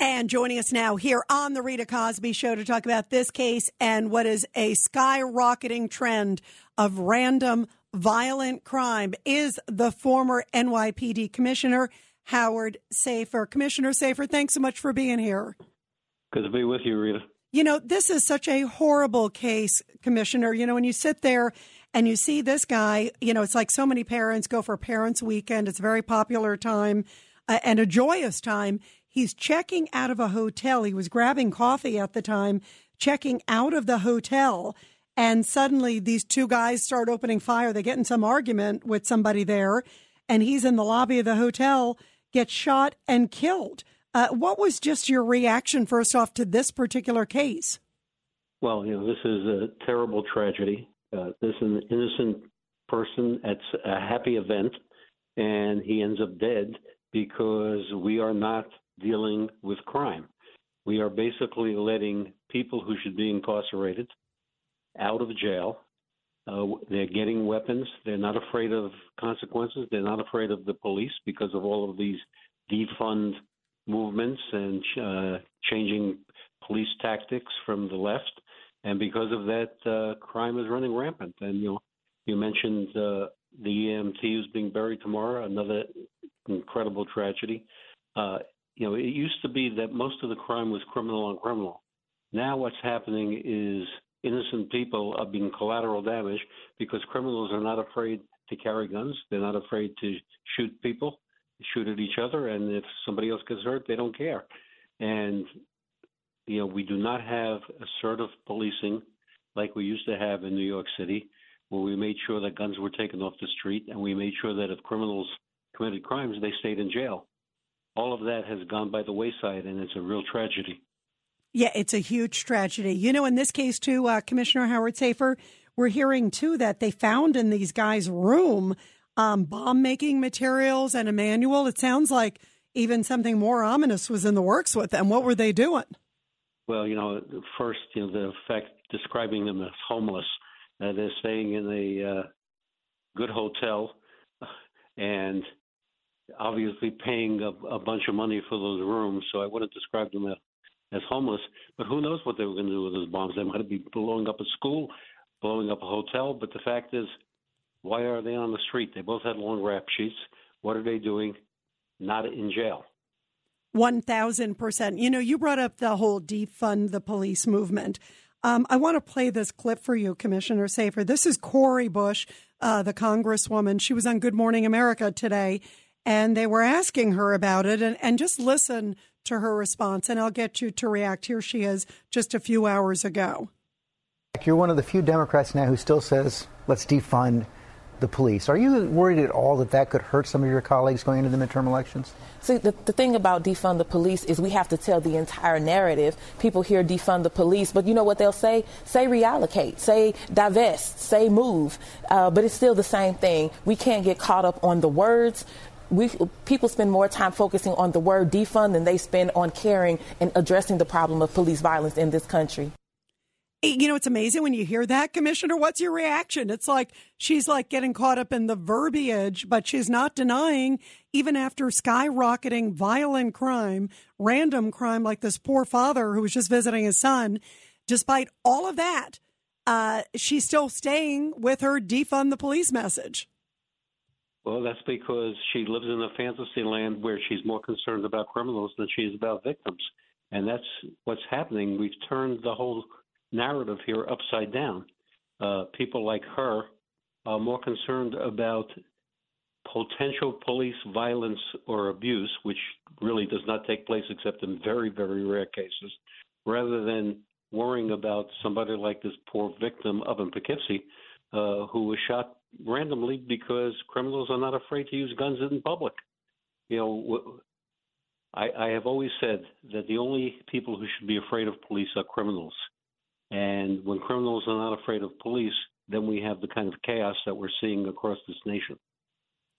And joining us now here on the Rita Cosby Show to talk about this case and what is a skyrocketing trend of random violent crime is the former NYPD Commissioner, Howard Safir. Commissioner Safir, thanks so much for being here. Good to be with you, Rita. You know, this is such a horrible case, Commissioner. You know, when you sit there and you see this guy, you know, it's like so many parents go for Parents Weekend. It's a very popular time uh, and a joyous time. He's checking out of a hotel. He was grabbing coffee at the time, checking out of the hotel. And suddenly these two guys start opening fire. They get in some argument with somebody there, and he's in the lobby of the hotel, gets shot and killed. Uh, what was just your reaction, first off, to this particular case? Well, you know, this is a terrible tragedy. Uh, this is an innocent person at a happy event, and he ends up dead because we are not dealing with crime. We are basically letting people who should be incarcerated out of jail. Uh, they're getting weapons. They're not afraid of consequences. They're not afraid of the police because of all of these defund movements and uh, changing police tactics from the left. And because of that, uh, crime is running rampant. And you know, you mentioned uh, the EMT who's being buried tomorrow, another incredible tragedy. You know, it used to be that most of the crime was criminal on criminal. Now what's happening is innocent people are being collateral damage because criminals are not afraid to carry guns. They're not afraid to shoot people, shoot at each other, and if somebody else gets hurt, they don't care. And you know, we do not have assertive policing like we used to have in New York City, where we made sure that guns were taken off the street and we made sure that if criminals committed crimes, they stayed in jail all of that has gone by the wayside, and it's a real tragedy. Yeah, it's a huge tragedy. You know, in this case, too, uh, Commissioner Howard Safir, we're hearing, too, that they found in these guys' room um, bomb making materials and a manual. It sounds like even something more ominous was in the works with them. What were they doing? Well, you know, first, you know, the fact describing them as homeless. Uh, they're staying in a uh, good hotel, and obviously paying a, a bunch of money for those rooms, so I wouldn't describe them as, as homeless. But who knows what they were going to do with those bombs? They might be blowing up a school, blowing up a hotel. But the fact is, why are they on the street? They both had long rap sheets. What are they doing? Not in jail. 1000%. You know, you brought up the whole defund the police movement. Um, I want to play this clip for you, Commissioner Safir. This is Cori Bush, uh, the Congresswoman. She was on Good Morning America today, and they were asking her about it and, and just listen to her response and I'll get you to react. Here she is just a few hours ago. You're one of the few Democrats now who still says, let's defund the police. Are you worried at all that that could hurt some of your colleagues going into the midterm elections? See, the, the thing about defund the police is we have to tell the entire narrative. People hear defund the police, but you know what they'll say? Say reallocate, say divest, say move. Uh, but it's still the same thing. We can't get caught up on the words we people spend more time focusing on the word defund than they spend on caring and addressing the problem of police violence in this country. You know, it's amazing when you hear that, Commissioner. What's your reaction? It's like she's like getting caught up in the verbiage, but she's not denying, even after skyrocketing violent crime, random crime like this poor father who was just visiting his son, despite all of that, uh, she's still staying with her defund the police message. Well, that's because she lives in a fantasy land where she's more concerned about criminals than she is about victims. And that's what's happening. We've turned the whole narrative here upside down. Uh, people like her are more concerned about potential police violence or abuse, which really does not take place except in very, very rare cases, rather than worrying about somebody like this poor victim up in Poughkeepsie uh, who was shot randomly because criminals are not afraid to use guns in public. You know, I, I have always said that the only people who should be afraid of police are criminals. And when criminals are not afraid of police, then we have the kind of chaos that we're seeing across this nation.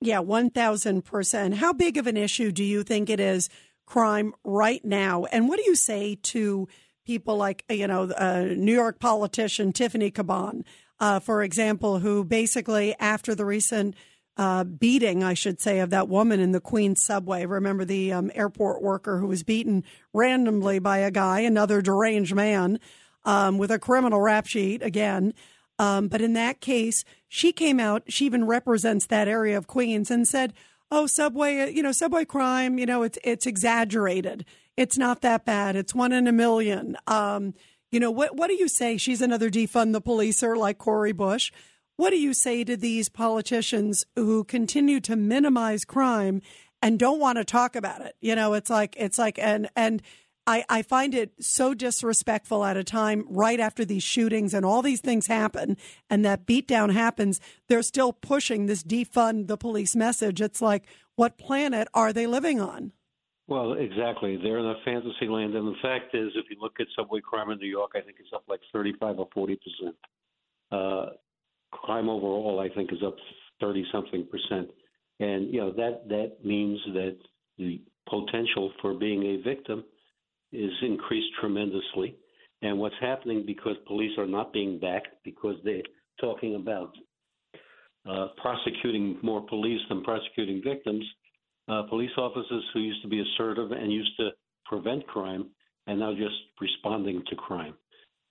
Yeah, 1000%. How big of an issue do you think it is, crime right now? And what do you say to people like, you know, uh, New York politician Tiffany Caban? Uh, for example, who basically, after the recent uh, beating, I should say, of that woman in the Queens subway. Remember the um, airport worker who was beaten randomly by a guy, another deranged man, um, with a criminal rap sheet again. Um, but in that case, she came out, she even represents that area of Queens and said, Oh, subway, you know, subway crime, you know, it's, it's exaggerated. It's not that bad. It's one in a million. Um, you know, what, what do you say? She's another defund the policer like Cori Bush. What do you say to these politicians who continue to minimize crime and don't want to talk about it? You know, it's like it's like and and I, I find it so disrespectful at a time right after these shootings and all these things happen and that beatdown happens, they're still pushing this defund the police message. It's like, what planet are they living on? Well, exactly. They're in a fantasy land. And the fact is, if you look at subway crime in New York, I think it's up like 35 or 40 percent. Uh, crime overall, I think, is up 30 something percent. And, you know, that, that means that the potential for being a victim is increased tremendously. And what's happening because police are not being backed because they're talking about uh, prosecuting more police than prosecuting victims, uh, police officers who used to be assertive and used to prevent crime and now just responding to crime.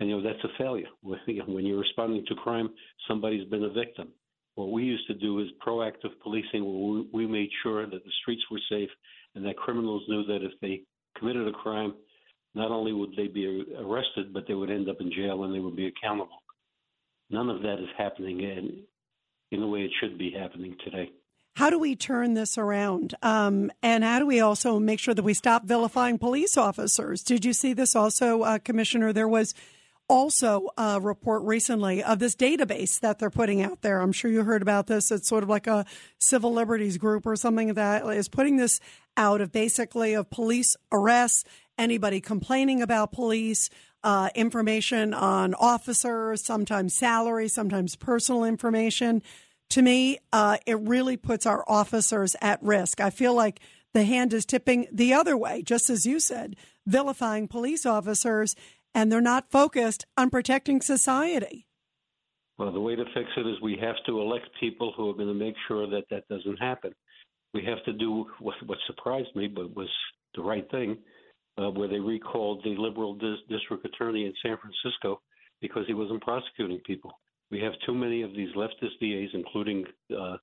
And you know that's a failure. When you're responding to crime, somebody's been a victim. What we used to do is proactive policing, where we made sure that the streets were safe and that criminals knew that if they committed a crime, not only would they be arrested, but they would end up in jail and they would be accountable. None of that is happening in, in the way it should be happening today. How do we turn this around? Um, and how do we also make sure that we stop vilifying police officers? Did you see this also, uh, Commissioner? There was also a report recently of this database that they're putting out there. I'm sure you heard about this. It's sort of like a civil liberties group or something that is putting this out of basically of police arrests, anybody complaining about police, uh, information on officers, sometimes salary, sometimes personal information. To me, uh, it really puts our officers at risk. I feel like the hand is tipping the other way, just as you said, vilifying police officers and they're not focused on protecting society. Well, the way to fix it is we have to elect people who are going to make sure that that doesn't happen. We have to do what, what surprised me, but was the right thing, uh, where they recalled the liberal dis- district attorney in San Francisco because he wasn't prosecuting people. We have too many of these leftist DAs, including uh,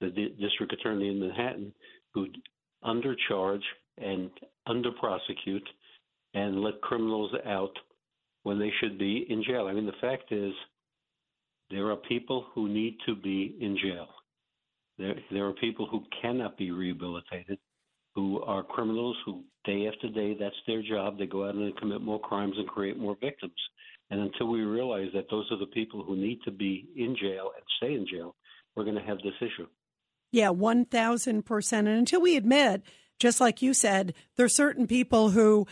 the di- district attorney in Manhattan, who undercharge and under prosecute and let criminals out when they should be in jail. I mean, the fact is, there are people who need to be in jail. There, there are people who cannot be rehabilitated, who are criminals who, day after day, that's their job. They go out and commit more crimes and create more victims. And until we realize that those are the people who need to be in jail and stay in jail, we're going to have this issue. Yeah, 1000%. And until we admit, just like you said, there are certain people who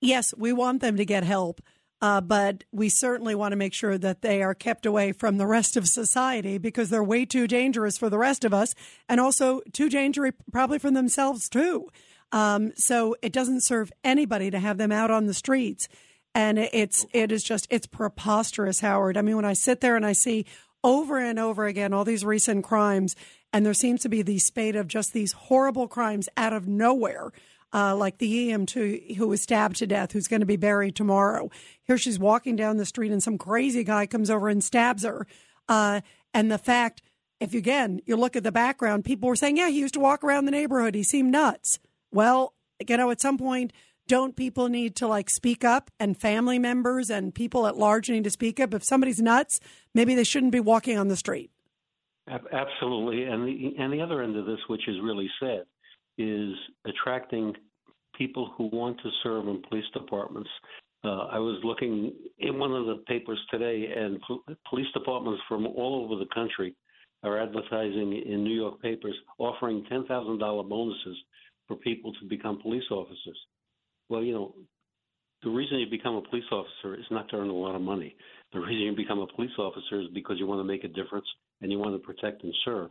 yes, we want them to get help, uh, but we certainly want to make sure that they are kept away from the rest of society because they're way too dangerous for the rest of us and also too dangerous probably for themselves too. Um, so it doesn't serve anybody to have them out on the streets. And it's it is just it's preposterous, Howard. I mean, when I sit there and I see over and over again all these recent crimes, and there seems to be the spate of just these horrible crimes out of nowhere uh, like the EMT who was stabbed to death, who's going to be buried tomorrow. Here she's walking down the street, and some crazy guy comes over and stabs her. Uh, and the fact, if you, again you look at the background, people were saying, "Yeah, he used to walk around the neighborhood. He seemed nuts." Well, you know, at some point, don't people need to like speak up, and family members and people at large need to speak up? If somebody's nuts, maybe they shouldn't be walking on the street. Absolutely, and the and the other end of this, which is really sad, is attracting people who want to serve in police departments. Uh, I was looking in one of the papers today, and police departments from all over the country are advertising in New York papers offering $10,000 bonuses for people to become police officers. Well, you know, the reason you become a police officer is not to earn a lot of money. The reason you become a police officer is because you want to make a difference and you want to protect and serve.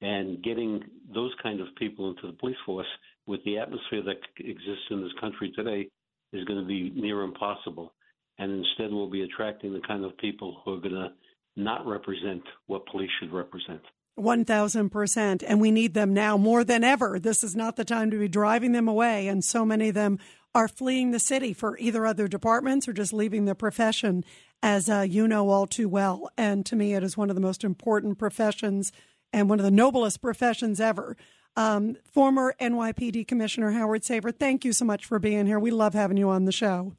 And getting those kind of people into the police force with the atmosphere that exists in this country today is going to be near impossible. And instead, we'll be attracting the kind of people who are going to not represent what police should represent. 1000%. And we need them now more than ever. This is not the time to be driving them away. And so many of them are fleeing the city for either other departments or just leaving the profession, as uh, you know all too well. And to me, it is one of the most important professions and one of the noblest professions ever. Um, former NYPD Commissioner Howard Safir, thank you so much for being here. We love having you on the show.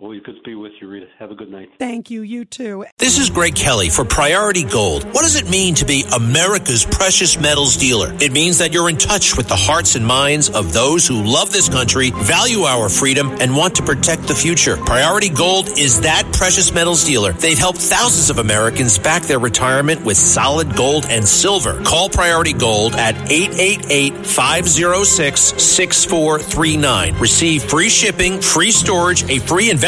Always good to be with you, Rita. Have a good night. Thank you. You too. This is Greg Kelly for Priority Gold. What does it mean to be America's precious metals dealer? It means that you're in touch with the hearts and minds of those who love this country, value our freedom, and want to protect the future. Priority Gold is that precious metals dealer. They've helped thousands of Americans back their retirement with solid gold and silver. Call Priority Gold at 888-506-6439. Receive free shipping, free storage, a free investment